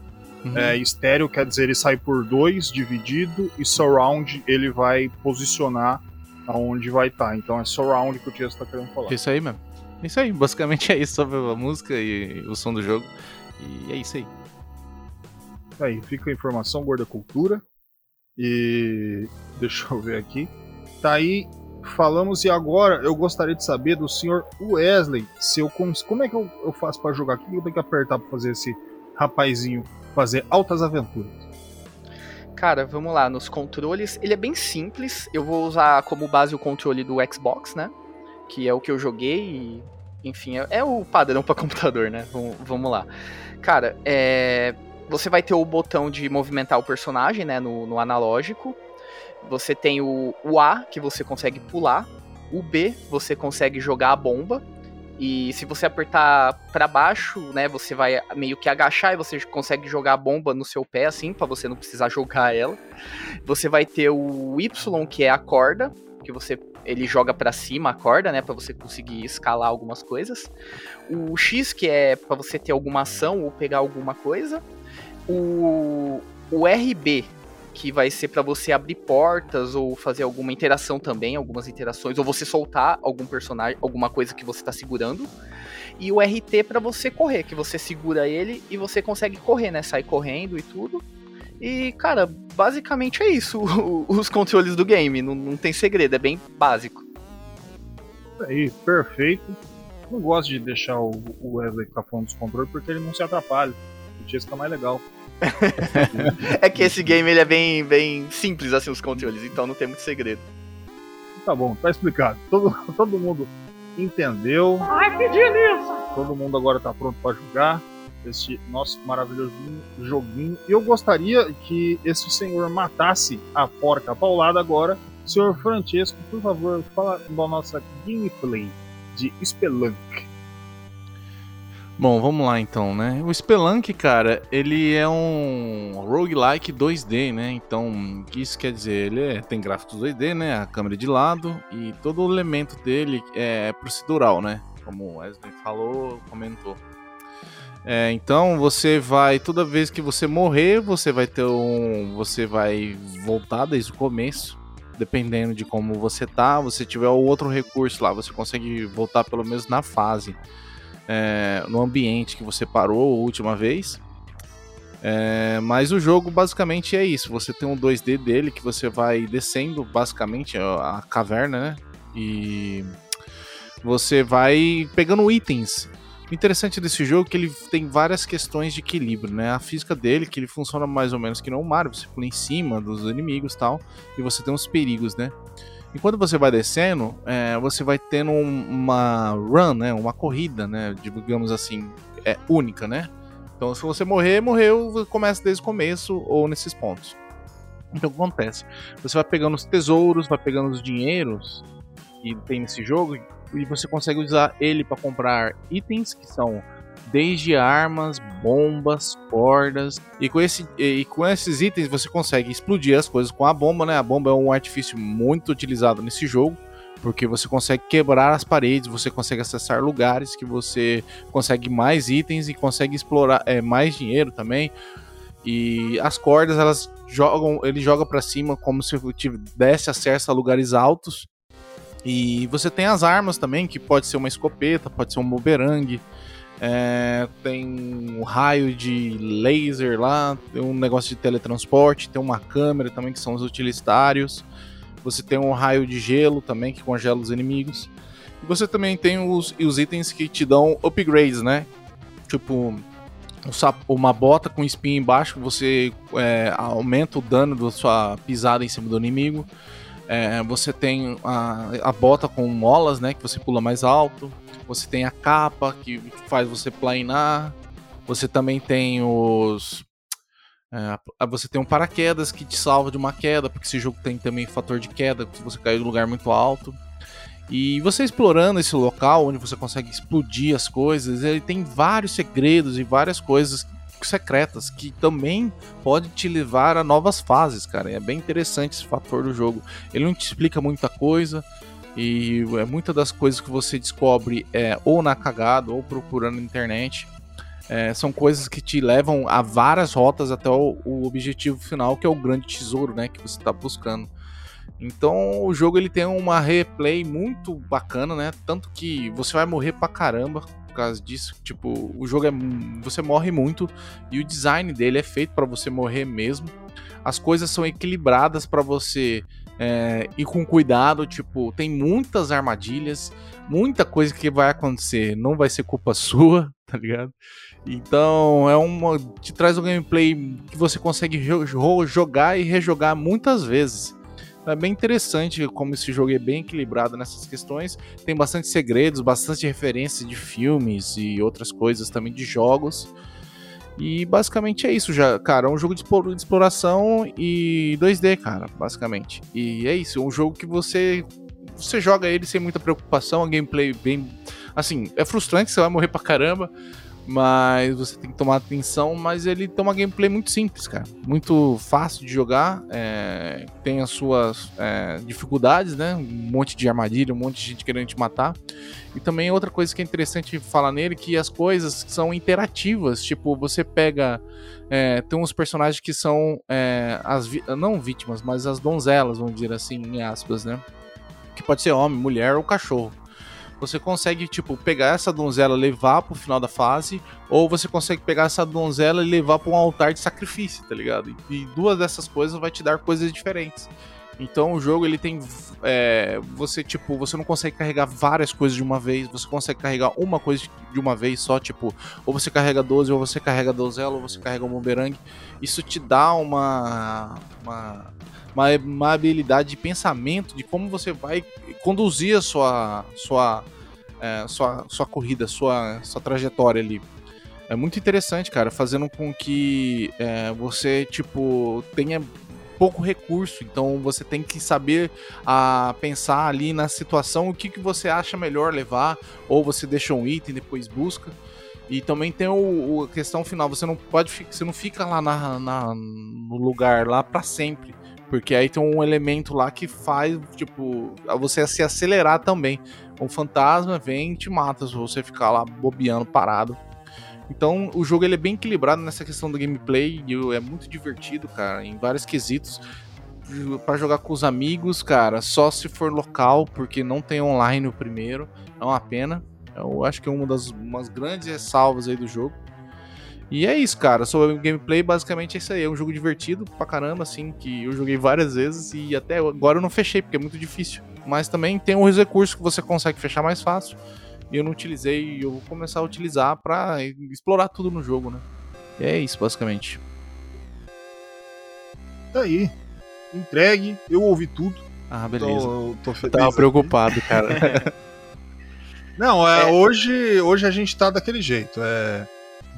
Speaker 4: Uhum.
Speaker 3: É, estéreo quer dizer ele sai por dois, dividido. E surround ele vai posicionar aonde vai estar. Então é surround que o Tia está querendo falar.
Speaker 4: Isso aí mesmo. Isso aí, basicamente é isso sobre a música e o som do jogo. E é isso aí.
Speaker 3: Aí, fica a informação, Gorda Cultura. E deixa eu ver aqui. Tá aí, falamos e agora eu gostaria de saber do senhor Wesley, se eu cons... como é que eu, eu faço pra jogar? O que eu tenho que apertar pra fazer esse rapazinho fazer altas aventuras?
Speaker 7: Cara, vamos lá, nos controles, ele é bem simples. Eu vou usar como base o controle do Xbox, né? Que é o que eu joguei e, enfim, é, é o padrão para computador, né? Vamos, vamos lá. Cara, é, você vai ter o botão de movimentar o personagem, né? No, no analógico. Você tem o, o A, que você consegue pular. O B, você consegue jogar a bomba. E se você apertar pra baixo, né, você vai meio que agachar e você consegue jogar a bomba no seu pé assim, pra você não precisar jogar ela. Você vai ter o Y, que é a corda, que você ele joga pra cima a corda, né, Pra você conseguir escalar algumas coisas. O X, que é pra você ter alguma ação ou pegar alguma coisa. O o RB, que vai ser pra você abrir portas ou fazer alguma interação também, algumas interações, ou você soltar algum personagem, alguma coisa que você tá segurando. E o RT pra você correr, que você segura ele e você consegue correr, né? Sai correndo e tudo. E, cara, basicamente é isso, os controles do game. Não, não tem segredo, é bem básico.
Speaker 3: Aí, perfeito. Não gosto de deixar o o Wesley ficar falando dos controles porque ele não se atrapalha. O Tia fica mais legal.
Speaker 7: É que esse game ele é bem, bem simples, assim, os controles, então não tem muito segredo.
Speaker 3: Tá bom, tá explicado. Todo, todo mundo entendeu.
Speaker 8: Ai, que delícia!
Speaker 3: Todo mundo agora tá pronto para jogar este nosso maravilhoso joguinho. Eu gostaria que esse senhor matasse a porca paulada agora. Senhor Francesco, por favor, fala da nossa gameplay de Spelunk.
Speaker 4: Bom, vamos lá então, né? O Spelunk, cara, ele é um roguelike 2D, né? Então, o que isso quer dizer? Ele é- tem gráficos 2D, né? A câmera de lado e todo o elemento dele é procedural, né? Como o Wesley falou, comentou. É, então você vai toda vez que você morrer, você vai ter um, você vai voltar desde o começo, dependendo de como você tá. Você tiver outro recurso lá, você consegue voltar pelo menos na fase, é, no ambiente que você parou a última vez. É, mas o jogo basicamente é isso. Você tem um 2D dele que você vai descendo, basicamente a caverna, né? E você vai pegando itens. O interessante desse jogo é que ele tem várias questões de equilíbrio, né? A física dele, que ele funciona mais ou menos que não o Mario, você pula em cima dos inimigos e tal, e você tem uns perigos, né? E quando você vai descendo, é, você vai tendo um- uma run, né? Uma corrida, né? Digamos assim, é única, né? Então, se você morrer, morreu, começa desde o começo ou nesses pontos. Então, o que acontece? Você vai pegando os tesouros, vai pegando os dinheiros que tem nesse jogo e você consegue usar ele para comprar itens que são desde armas, bombas, cordas. E com, esse, e com esses itens você consegue explodir as coisas com a bomba, né? A bomba é um artifício muito utilizado nesse jogo. Porque você consegue quebrar as paredes, você consegue acessar lugares que você consegue mais itens e consegue explorar é, mais dinheiro também. E as cordas, elas jogam, ele joga para cima como se tivesse acesso a lugares altos. E você tem as armas também, que pode ser uma escopeta, pode ser um bumerangue. É, tem um raio de laser lá, tem um negócio de teletransporte, tem uma câmera também, que são os utilitários. Você tem um raio de gelo também, que congela os inimigos. E você também tem os, os itens que te dão upgrades, né? Tipo, um uma bota com espinho embaixo, você é, aumenta o dano da sua pisada em cima do inimigo. É, você tem a, a bota com molas, né? Que você pula mais alto. Você tem a capa que faz você planar. Você também tem os. é, você tem um paraquedas que te salva de uma queda, porque esse jogo tem também fator de queda, se você cair de um lugar muito alto. E você explorando esse local onde você consegue explodir as coisas, ele tem vários segredos e várias coisas secretas que também pode te levar a novas fases, cara. É bem interessante esse fator do jogo. Ele não te explica muita coisa e é muitas das coisas que você descobre é ou na cagada ou procurando na internet. É, são coisas que te levam a várias rotas até o, o objetivo final, que é o grande tesouro, né, que você está buscando. Então o jogo ele tem uma replay muito bacana, né? Tanto que você vai morrer pra caramba causa disso. Tipo, o jogo é. Você morre muito e o design dele é feito pra você morrer mesmo. As coisas são equilibradas pra você é, ir com cuidado. Tipo, tem muitas armadilhas, muita coisa que vai acontecer. Não vai ser culpa sua, tá ligado? Então é uma. Te traz um gameplay que você consegue jo- jo- jogar e rejogar muitas vezes. É bem interessante como esse jogo é bem equilibrado nessas questões. Tem bastante segredos, bastante referências de filmes e outras coisas também de jogos. E basicamente é isso, já, cara. É um jogo de exploração e 2D, cara, basicamente. E é isso, é um jogo que você você joga ele sem muita preocupação, a gameplay bem assim, é frustrante, você vai morrer pra caramba, mas você tem que tomar atenção, mas ele tem uma gameplay muito simples, cara. Muito fácil de jogar, é, tem as suas é, dificuldades, né? Um monte de armadilha, um monte de gente querendo te matar. E também outra coisa que é interessante falar nele, que as coisas são interativas, tipo, você pega... é, tem uns personagens que são é, as não vítimas, mas as donzelas, vamos dizer assim, em aspas, né? Que pode ser homem, mulher ou cachorro você consegue, tipo, pegar essa donzela e levar pro final da fase, ou você consegue pegar essa donzela e levar pra um altar de sacrifício, tá ligado? E, duas dessas coisas vai te dar coisas diferentes. Então o jogo ele tem. é, você, tipo, você não consegue carregar várias coisas de uma vez, você consegue carregar uma coisa de uma vez só, tipo, ou você carrega 12, ou você carrega donzela, ou você carrega um bumerangue. Isso te dá uma. uma uma, uma habilidade de pensamento de como você vai conduzir a sua sua é, sua, sua corrida, sua, sua trajetória ali. É muito interessante, cara, fazendo com que é, você, tipo, tenha pouco recurso, então você tem que saber a pensar ali na situação o que, que você acha melhor levar, ou você deixa um item depois busca. E também tem o, a questão final, você não pode você não fica lá na, na- no lugar lá pra sempre, porque aí tem um elemento lá que faz, tipo, você se acelerar também. O fantasma vem e te mata se você ficar lá bobeando parado. Então, o jogo ele é bem equilibrado nessa questão do gameplay e é muito divertido, cara, em vários quesitos. Pra jogar com os amigos, cara, só se for local, porque não tem online o primeiro, é uma pena. Eu acho que é uma das umas grandes ressalvas aí do jogo. E é isso, cara. Sobre o gameplay, basicamente é isso aí. É um jogo divertido pra caramba, assim, que eu joguei várias vezes e até agora eu não fechei, porque é muito difícil. Mas também tem uns recursos que você consegue fechar mais fácil. E eu não utilizei e eu vou começar a utilizar pra explorar tudo no jogo, né? E é isso, basicamente.
Speaker 3: Tá aí. Entregue, eu ouvi tudo.
Speaker 4: Ah, beleza.
Speaker 3: Tô, tô
Speaker 4: Eu
Speaker 3: feliz.
Speaker 4: tava
Speaker 3: aqui.
Speaker 4: preocupado, cara.
Speaker 3: Não, é,
Speaker 7: É.
Speaker 3: Hoje, hoje a gente tá daquele jeito. É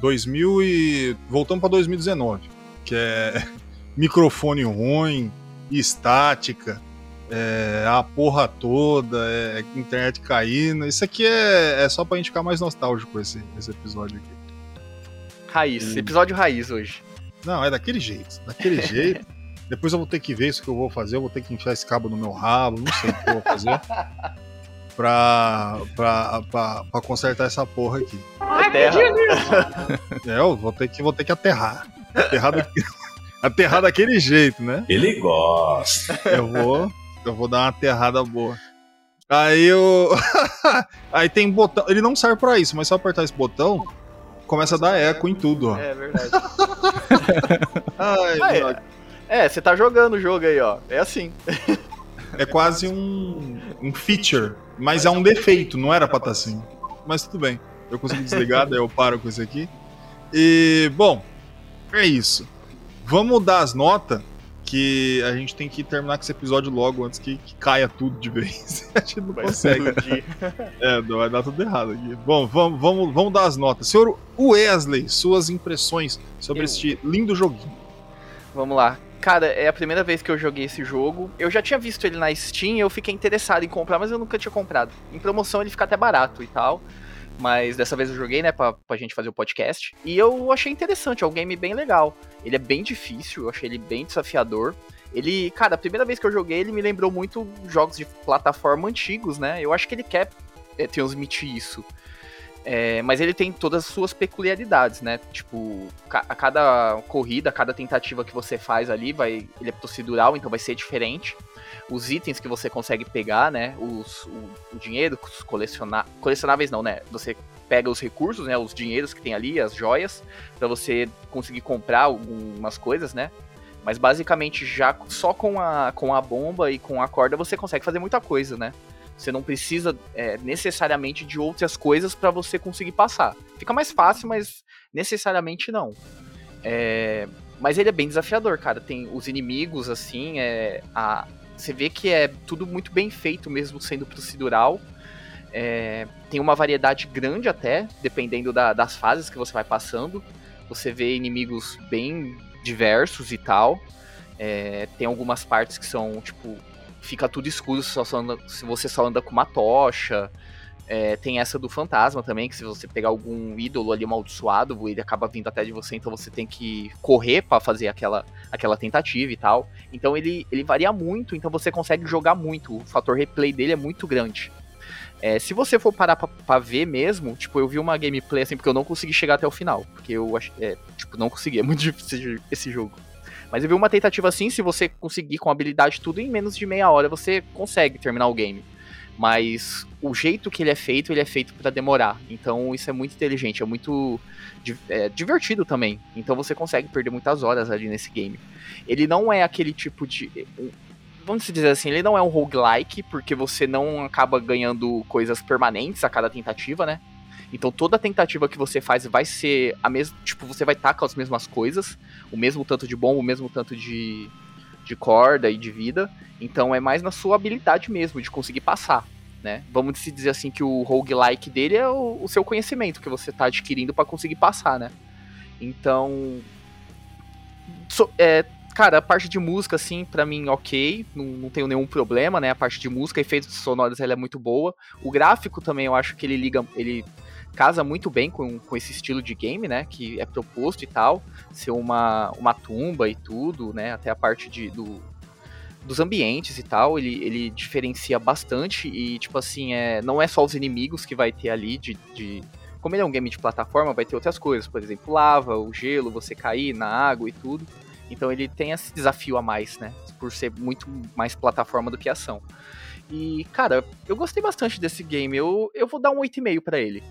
Speaker 3: 2000 e voltamos para 2019, que é microfone ruim, estática, é, a porra toda, é, internet caindo. Isso aqui é, é só pra gente ficar mais nostálgico esse, esse episódio aqui.
Speaker 7: Raiz,
Speaker 3: Hum.
Speaker 7: episódio raiz hoje.
Speaker 3: Não, é daquele jeito, daquele jeito. Depois eu vou ter que ver isso que eu vou fazer, eu vou ter que enfiar esse cabo no meu rabo, não sei o que eu vou fazer. Pra, pra, pra, pra consertar essa porra aqui.
Speaker 8: Ai.
Speaker 3: É, eu vou ter que, vou ter que aterrar. Aterrar, da- aterrar daquele jeito, né?
Speaker 1: Ele gosta.
Speaker 3: Eu vou, eu vou dar uma aterrada boa. Aí eu. Aí tem botão. Ele não serve pra isso, mas se eu apertar esse botão, começa a dar eco em tudo, ó.
Speaker 7: É verdade.
Speaker 3: Ai,
Speaker 7: Ah, é. É, você tá jogando o jogo aí, ó. É assim.
Speaker 3: é quase um, um feature, mas é um defeito, não era pra estar assim. Mas tudo bem. Eu consigo desligar, daí eu paro com isso aqui. E, bom, é isso. Vamos dar as notas, que a gente tem que terminar com esse episódio logo antes que, que caia tudo de vez. a gente não
Speaker 7: Vai
Speaker 3: consegue.
Speaker 7: explodir.
Speaker 3: É, não, vai dar tudo errado aqui. Bom, vamos, vamos, vamos dar as notas. Senhor Wesley, suas impressões sobre
Speaker 7: Eu.
Speaker 3: este lindo joguinho.
Speaker 7: Vamos lá. Cara, é a primeira vez que eu joguei esse jogo. Eu já tinha visto ele na Steam e eu fiquei interessado em comprar, mas eu nunca tinha comprado. Em promoção ele fica até barato e tal. Mas dessa vez eu joguei, né, pra, pra gente fazer o podcast. E eu achei interessante, é um game bem legal. Ele é bem difícil, eu achei ele bem desafiador. Ele, cara, a primeira vez que eu joguei, ele me lembrou muito jogos de plataforma antigos, né? Eu acho que ele quer é, transmitir isso. É, mas ele tem todas as suas peculiaridades, né? Tipo, a cada corrida, a cada tentativa que você faz ali, vai, ele é procedural, então vai ser diferente. Os itens que você consegue pegar, né? Os, o, o dinheiro, os coleciona, colecionáveis não, né? Você pega os recursos, né? Os dinheiros que tem ali, as joias, pra você conseguir comprar algumas coisas, né? Mas basicamente já só com a, com a bomba e com a corda você consegue fazer muita coisa, né? Você não precisa é, necessariamente de outras coisas para você conseguir passar. Fica mais fácil, mas necessariamente não. É, mas ele é bem desafiador, cara. Tem os inimigos, assim, é, a, você vê que é tudo muito bem feito, mesmo sendo procedural. É, tem uma variedade grande até, dependendo da- das fases que você vai passando. Você vê inimigos bem diversos e tal. É, tem algumas partes que são, tipo, fica tudo escuro se, se você só anda com uma tocha. É, tem essa do fantasma também, que se você pegar algum ídolo ali amaldiçoado, ele acaba vindo até de você, então você tem que correr pra fazer aquela, aquela tentativa e tal. Então ele, ele varia muito, então você consegue jogar muito. O fator replay dele é muito grande. É, se você for parar pra, pra ver mesmo, tipo, eu vi uma gameplay assim, porque eu não consegui chegar até o final. Porque eu acho. É, tipo, não consegui, é muito difícil esse jogo. Mas eu vi uma tentativa assim, se você conseguir com habilidade tudo, em menos de meia hora você consegue terminar o game. Mas o jeito que ele é feito, ele é feito pra demorar. Então isso é muito inteligente, é muito é, divertido também. Então você consegue perder muitas horas ali nesse game. Ele não é aquele tipo de. Vamos dizer assim, ele não é um roguelike, porque você não acaba ganhando coisas permanentes a cada tentativa, né? Então toda tentativa que você faz vai ser a mesma. Tipo, você vai estar com as mesmas coisas, o mesmo tanto de bomba, o mesmo tanto de, de corda e de vida. Então é mais na sua habilidade mesmo, de conseguir passar. Né? Vamos dizer assim que o roguelike dele é o, o seu conhecimento que você está adquirindo para conseguir passar, né? Então. so- é, cara, a parte de música, assim, pra mim, ok. Não, não tenho nenhum problema, né? A parte de música, efeitos sonoros, ela é muito boa. O gráfico também, eu acho que ele liga. Ele casa muito bem com, com esse estilo de game, né? Que é proposto e tal. Ser uma, uma tumba e tudo, né? Até a parte de, do, dos ambientes e tal, ele, ele diferencia bastante e, tipo assim, é, não é só os inimigos que vai ter ali de, de... Como ele é um game de plataforma, vai ter outras coisas, por exemplo, lava, o gelo, você cair na água e tudo. Então ele tem esse desafio a mais, né? Por ser muito mais plataforma do que ação. E, cara, eu gostei bastante desse game. Eu, eu vou dar um 8,5 para ele.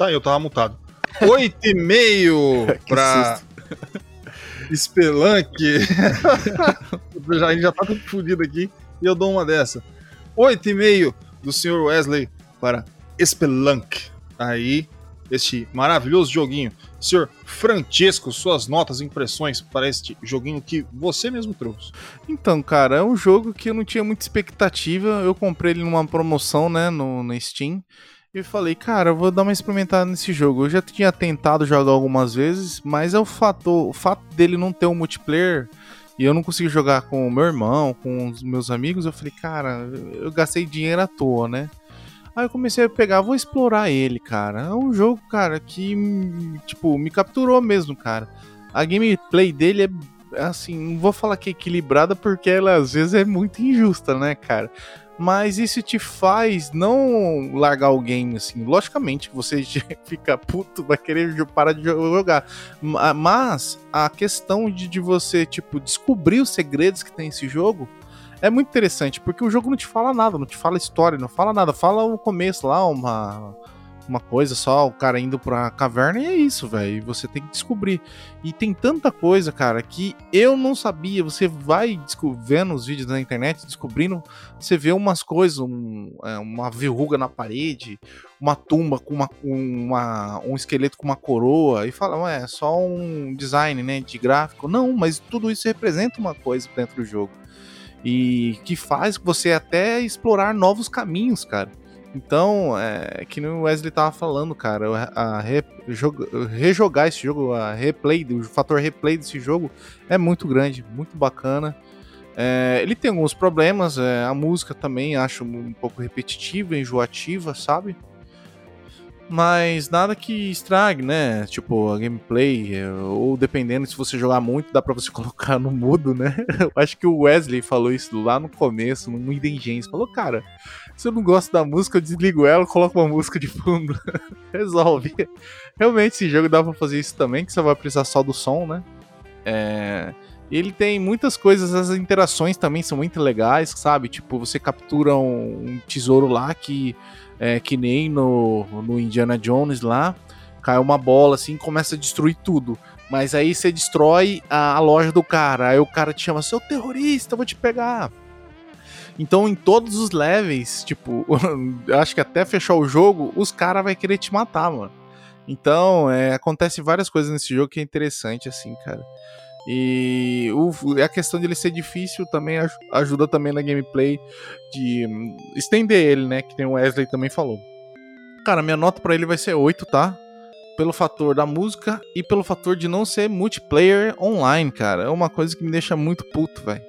Speaker 3: Tá, eu tava mutado. 8,5 pra Spelunk. a gente já tá tudo fodido aqui e eu dou uma dessa. 8,5 do Sr. Wesley para Spelunk. Aí, este maravilhoso joguinho. Senhor Francesco, suas notas e impressões para este joguinho que você mesmo trouxe.
Speaker 4: Então, cara, é um jogo que eu não tinha muita expectativa. Eu comprei ele numa promoção, né, no, no Steam. E falei, cara, eu vou dar uma experimentada nesse jogo. Eu já tinha tentado jogar algumas vezes, mas é o fato, o fato dele não ter um multiplayer e eu não consegui jogar com o meu irmão, com os meus amigos. Eu falei, cara, eu gastei dinheiro à toa, né? Aí eu comecei a pegar, vou explorar ele, cara. É um jogo, cara, que, tipo, me capturou mesmo, cara. A gameplay dele é, assim, não vou falar que é equilibrada porque ela às vezes é muito injusta, né, cara? Mas isso te faz não largar o game, assim. Logicamente, você fica puto, vai querer parar de jogar. Mas a questão de, de você, tipo, descobrir os segredos que tem esse jogo é muito interessante, porque o jogo não te fala nada, não te fala história, não fala nada. Fala o começo lá, uma, uma coisa só, o cara indo pra caverna e é isso, velho. Você tem que descobrir. E tem tanta coisa, cara, que eu não sabia. Você vai vendo os vídeos na internet, descobrindo, você vê umas coisas, um, é, uma verruga na parede, uma tumba com uma, uma, um esqueleto com uma coroa, e fala, é só um design, né, de gráfico. Não, mas tudo isso representa uma coisa dentro do jogo e que faz você até explorar novos caminhos, cara. Então, é que o Wesley tava falando, cara, a re, rejogar esse jogo, a replay, o fator replay desse jogo é muito grande, muito bacana. É, ele tem alguns problemas, é, a música também acho um pouco repetitiva, enjoativa, sabe? mas nada que estrague, né? Tipo, a gameplay, é, ou dependendo se você jogar muito, dá pra você colocar no mudo, né? Eu acho que o Wesley falou isso lá no começo, no Gems. Falou, cara, se eu não gosto da música, eu desligo ela, coloco uma música de fundo. Resolve. Realmente, esse jogo dá pra fazer isso também, que você vai precisar só do som, né? É. Ele tem muitas coisas, as interações também são muito legais, sabe? Tipo, você captura um tesouro lá que é, que nem no, no Indiana Jones lá, cai uma bola assim começa a destruir tudo. Mas aí você destrói a, a, loja do cara. Aí o cara te chama, seu terrorista, eu vou te pegar. Então, em todos os levels, tipo, acho que até fechar o jogo, os caras vão querer te matar, mano. Então, é, acontece várias coisas nesse jogo que é interessante, assim, cara. E a questão de ele ser difícil também ajuda também na gameplay de hum, estender ele, né? Que tem o Wesley também falou. Cara, minha nota para ele vai ser 8, tá? Pelo fator da música e pelo fator de não ser multiplayer online, cara. É uma coisa que me deixa muito puto, velho.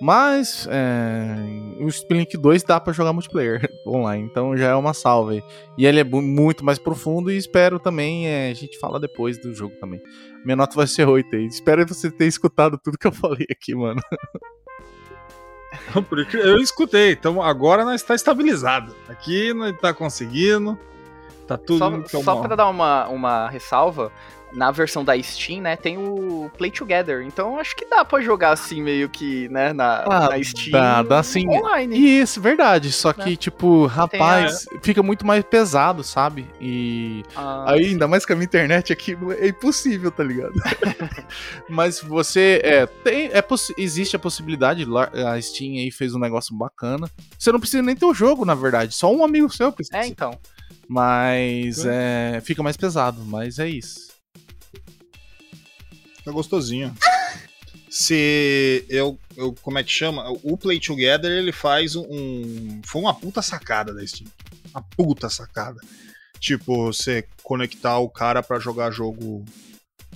Speaker 4: Mas é, o Splink 2 dá para jogar multiplayer online, então já é uma salve. E ele é muito mais profundo e espero também, é, a gente fala depois do jogo também. Minha nota vai ser 8 aí. Espero você ter escutado tudo que eu falei aqui, mano.
Speaker 3: Eu escutei, então agora nós está estabilizado. Aqui nós está conseguindo. Tá tudo
Speaker 7: Só, só para dar uma, uma ressalva, na versão da Steam, né, tem o Play Together. Então acho que dá para jogar assim, meio que, né, na, ah, na Steam.
Speaker 4: Dá, dá sim. Online. Isso, verdade. Só que, né? tipo, rapaz, a... fica muito mais pesado, sabe? E ah, aí, ainda mais com a minha internet aqui, é impossível, tá ligado? Mas você. É, tem, é existe a possibilidade, a Steam aí fez um negócio bacana. Você não precisa nem ter o jogo, na verdade. Só um amigo seu precisa.
Speaker 7: É, então.
Speaker 4: Mas é, fica mais pesado, mas é isso.
Speaker 3: Fica gostosinho. Se eu, eu. Como é que chama? O Play Together ele faz um. Foi uma puta sacada da Steam. Uma puta sacada. Tipo, você conectar o cara para jogar jogo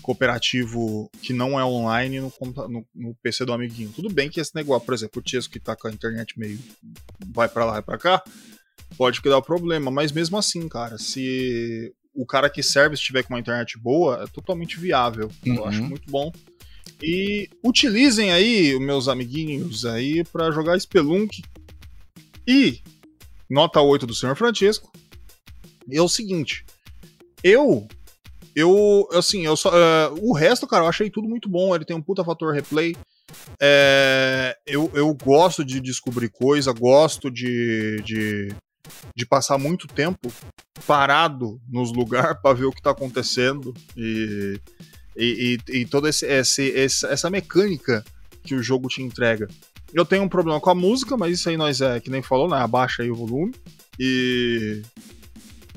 Speaker 3: cooperativo que não é online no, no, no, PC do amiguinho. Tudo bem que esse negócio, por exemplo, o Tiesco que tá com a internet meio vai para lá e pra cá, pode dar o problema. Mas mesmo assim, cara, se o cara que serve estiver com uma internet boa, é totalmente viável. Eu
Speaker 4: Uhum.
Speaker 3: acho muito bom. E utilizem aí, meus amiguinhos, aí, pra jogar Spelunk. E nota 8 do Senhor Francisco. É o seguinte, eu eu assim, eu só é, o resto, cara, eu achei tudo muito bom, ele tem um puta fator replay. É, eu, eu gosto de descobrir coisa, gosto de, de, de passar muito tempo parado nos lugares pra ver o que tá acontecendo e, e, e, e toda esse, esse, essa mecânica que o jogo te entrega. Eu tenho um problema com a música, mas isso aí nós é que nem falou, né? Abaixa aí o volume. E.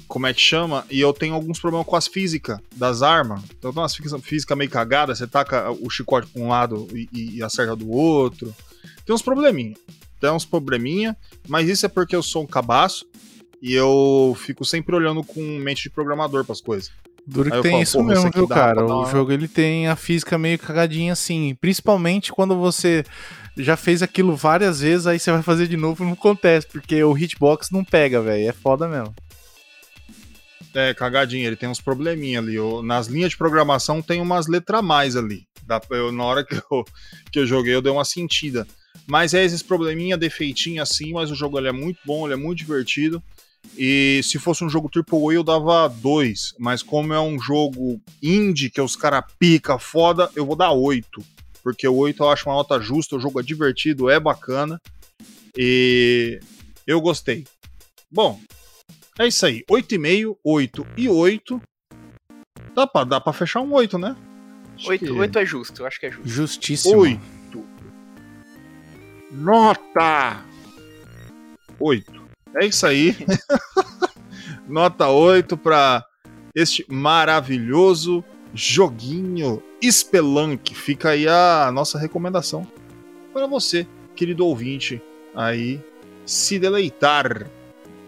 Speaker 3: Como é que chama? E eu tenho alguns problemas com as físicas das armas. Então tem umas físicas física meio cagadas, você taca o chicote pra um lado e- e acerta do outro. Tem uns probleminha. Tem uns probleminha, mas isso é porque eu sou um cabaço e eu fico sempre olhando com mente de programador pras coisas.
Speaker 4: Duro que tem
Speaker 3: falo,
Speaker 4: isso mesmo, viu, cara? O jogo ele tem a física meio cagadinha assim. Principalmente quando você já fez aquilo várias vezes, aí você vai fazer de novo e não acontece, porque o hitbox não pega, velho. É foda mesmo.
Speaker 3: É, cagadinha, ele tem uns probleminha ali. Eu- nas linhas de programação tem umas letras a mais ali. Eu, na hora que eu, que eu joguei, eu dei uma sentida. Mas é esses probleminha, defeitinho assim, mas o jogo ele é muito bom, ele é muito divertido. E se fosse um jogo AAA, eu dava dois. Mas como é um jogo indie, que os caras pica foda, eu vou dar oito. Porque o 8 eu acho uma nota justa, o jogo é divertido, é bacana. E eu gostei. Bom, é isso aí. 8,5, 8 e 8. Dá pra, dá pra fechar um 8, né? Acho que-
Speaker 7: 8, 8 é justo, eu acho que é justo.
Speaker 4: Justíssimo.
Speaker 3: 8. Nota 8. É isso aí. Nota 8 para este maravilhoso joguinho Spelunk. Fica aí a nossa recomendação para você, querido ouvinte, aí se deleitar.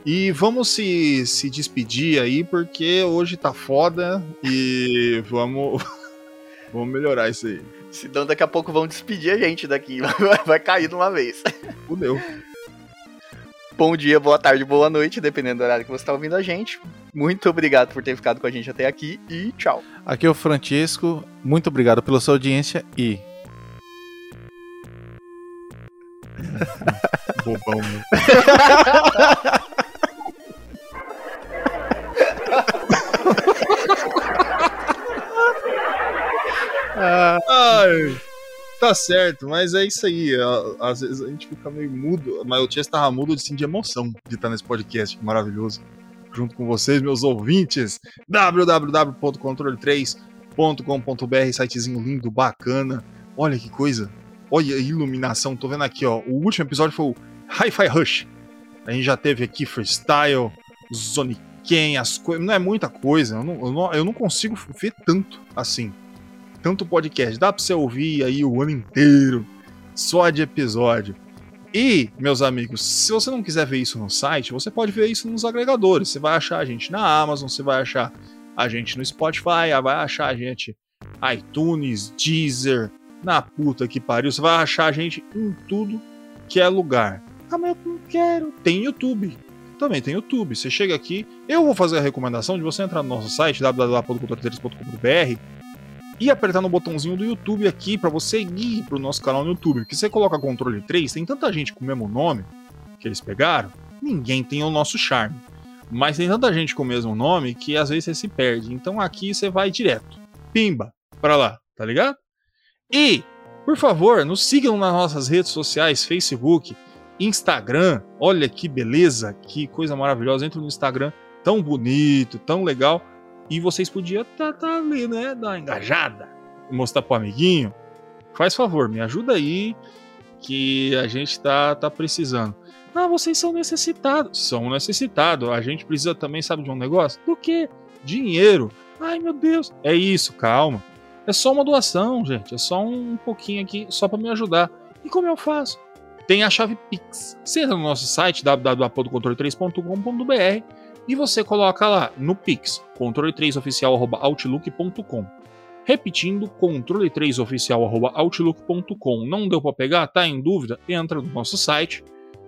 Speaker 3: E vamos se, se despedir aí, porque hoje tá foda e vamos, vamos melhorar isso aí.
Speaker 7: Senão daqui a pouco vão despedir a gente daqui. Vai, vai cair de uma vez.
Speaker 3: Fudeu.
Speaker 7: Bom dia, boa tarde, boa noite, dependendo do horário que você está ouvindo a gente. Muito obrigado por ter ficado com a gente até aqui e tchau.
Speaker 4: Aqui é o Francesco. Muito obrigado pela sua audiência e
Speaker 3: Bobão, né? Ai, tá certo, mas é isso aí. Às vezes a gente fica meio mudo, mas o Tia estava mudo assim, de emoção de estar nesse podcast maravilhoso. Junto com vocês, meus ouvintes. www.controle3.com.br, sitezinho lindo, bacana. Olha que coisa. Olha a iluminação. Tô vendo aqui, ó. O último episódio foi o Hi-Fi Rush. A gente já teve aqui freestyle, Zoniken, as coisas. Não é muita coisa. Eu não, eu, não, eu não consigo ver tanto assim. Tanto podcast. Dá pra você ouvir aí o ano inteiro. Só de episódio. E, meus amigos, se você não quiser ver isso no site, você pode ver isso nos agregadores. Você vai achar a gente na Amazon, você vai achar a gente no Spotify, vai achar a gente iTunes, Deezer, na puta que pariu. Você vai achar a gente em tudo que é lugar. Ah, mas eu não quero. Tem YouTube. Também tem YouTube. Você chega aqui, eu vou fazer a recomendação de você entrar no nosso site www.cultura3.com.br e apertar no botãozinho do YouTube aqui para você ir pro nosso canal no YouTube. Porque você coloca controle 3, tem tanta gente com o mesmo nome que eles pegaram, ninguém tem o nosso charme. Mas tem tanta gente com o mesmo nome que às vezes você se perde. Então aqui você vai direto. Pimba, pra lá, tá ligado? E, por favor, nos sigam nas nossas redes sociais, Facebook, Instagram. Olha que beleza, que coisa maravilhosa. Entra no Instagram, tão bonito, tão legal. E vocês podiam estar tá, tá ali, né? Dar uma engajada. Mostrar pro amiguinho. Faz favor, me ajuda aí. Que a gente tá, tá precisando. Ah, vocês são necessitados. São necessitados. A gente precisa também, sabe de um negócio? Do que? Dinheiro. Ai, meu Deus. É isso, calma. É só uma doação, gente. É só um pouquinho aqui, só para me ajudar. E como eu faço? Tem a chave Pix. Você entra no nosso site www.controle3.com.br e você coloca lá no Pix, controle3oficial.outlook.com. Repetindo, controle3oficial.outlook.com. Não deu para pegar? Tá em dúvida? Entra no nosso site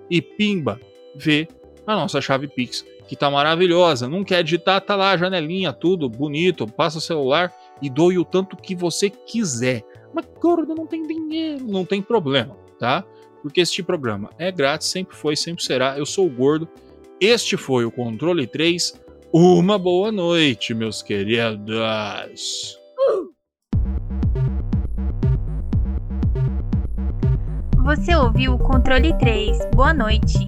Speaker 3: e pimba, vê a nossa chave Pix, que tá maravilhosa. Não quer digitar, tá lá janelinha, tudo bonito. Passa o celular e doe o tanto que você quiser. Mas gordo não tem dinheiro, não tem problema, tá? Porque este programa é grátis, sempre foi, sempre será. Eu sou o Gordo. Este foi o Controle 3. Uma boa noite, meus queridos.
Speaker 2: Você ouviu o Controle 3. Boa noite.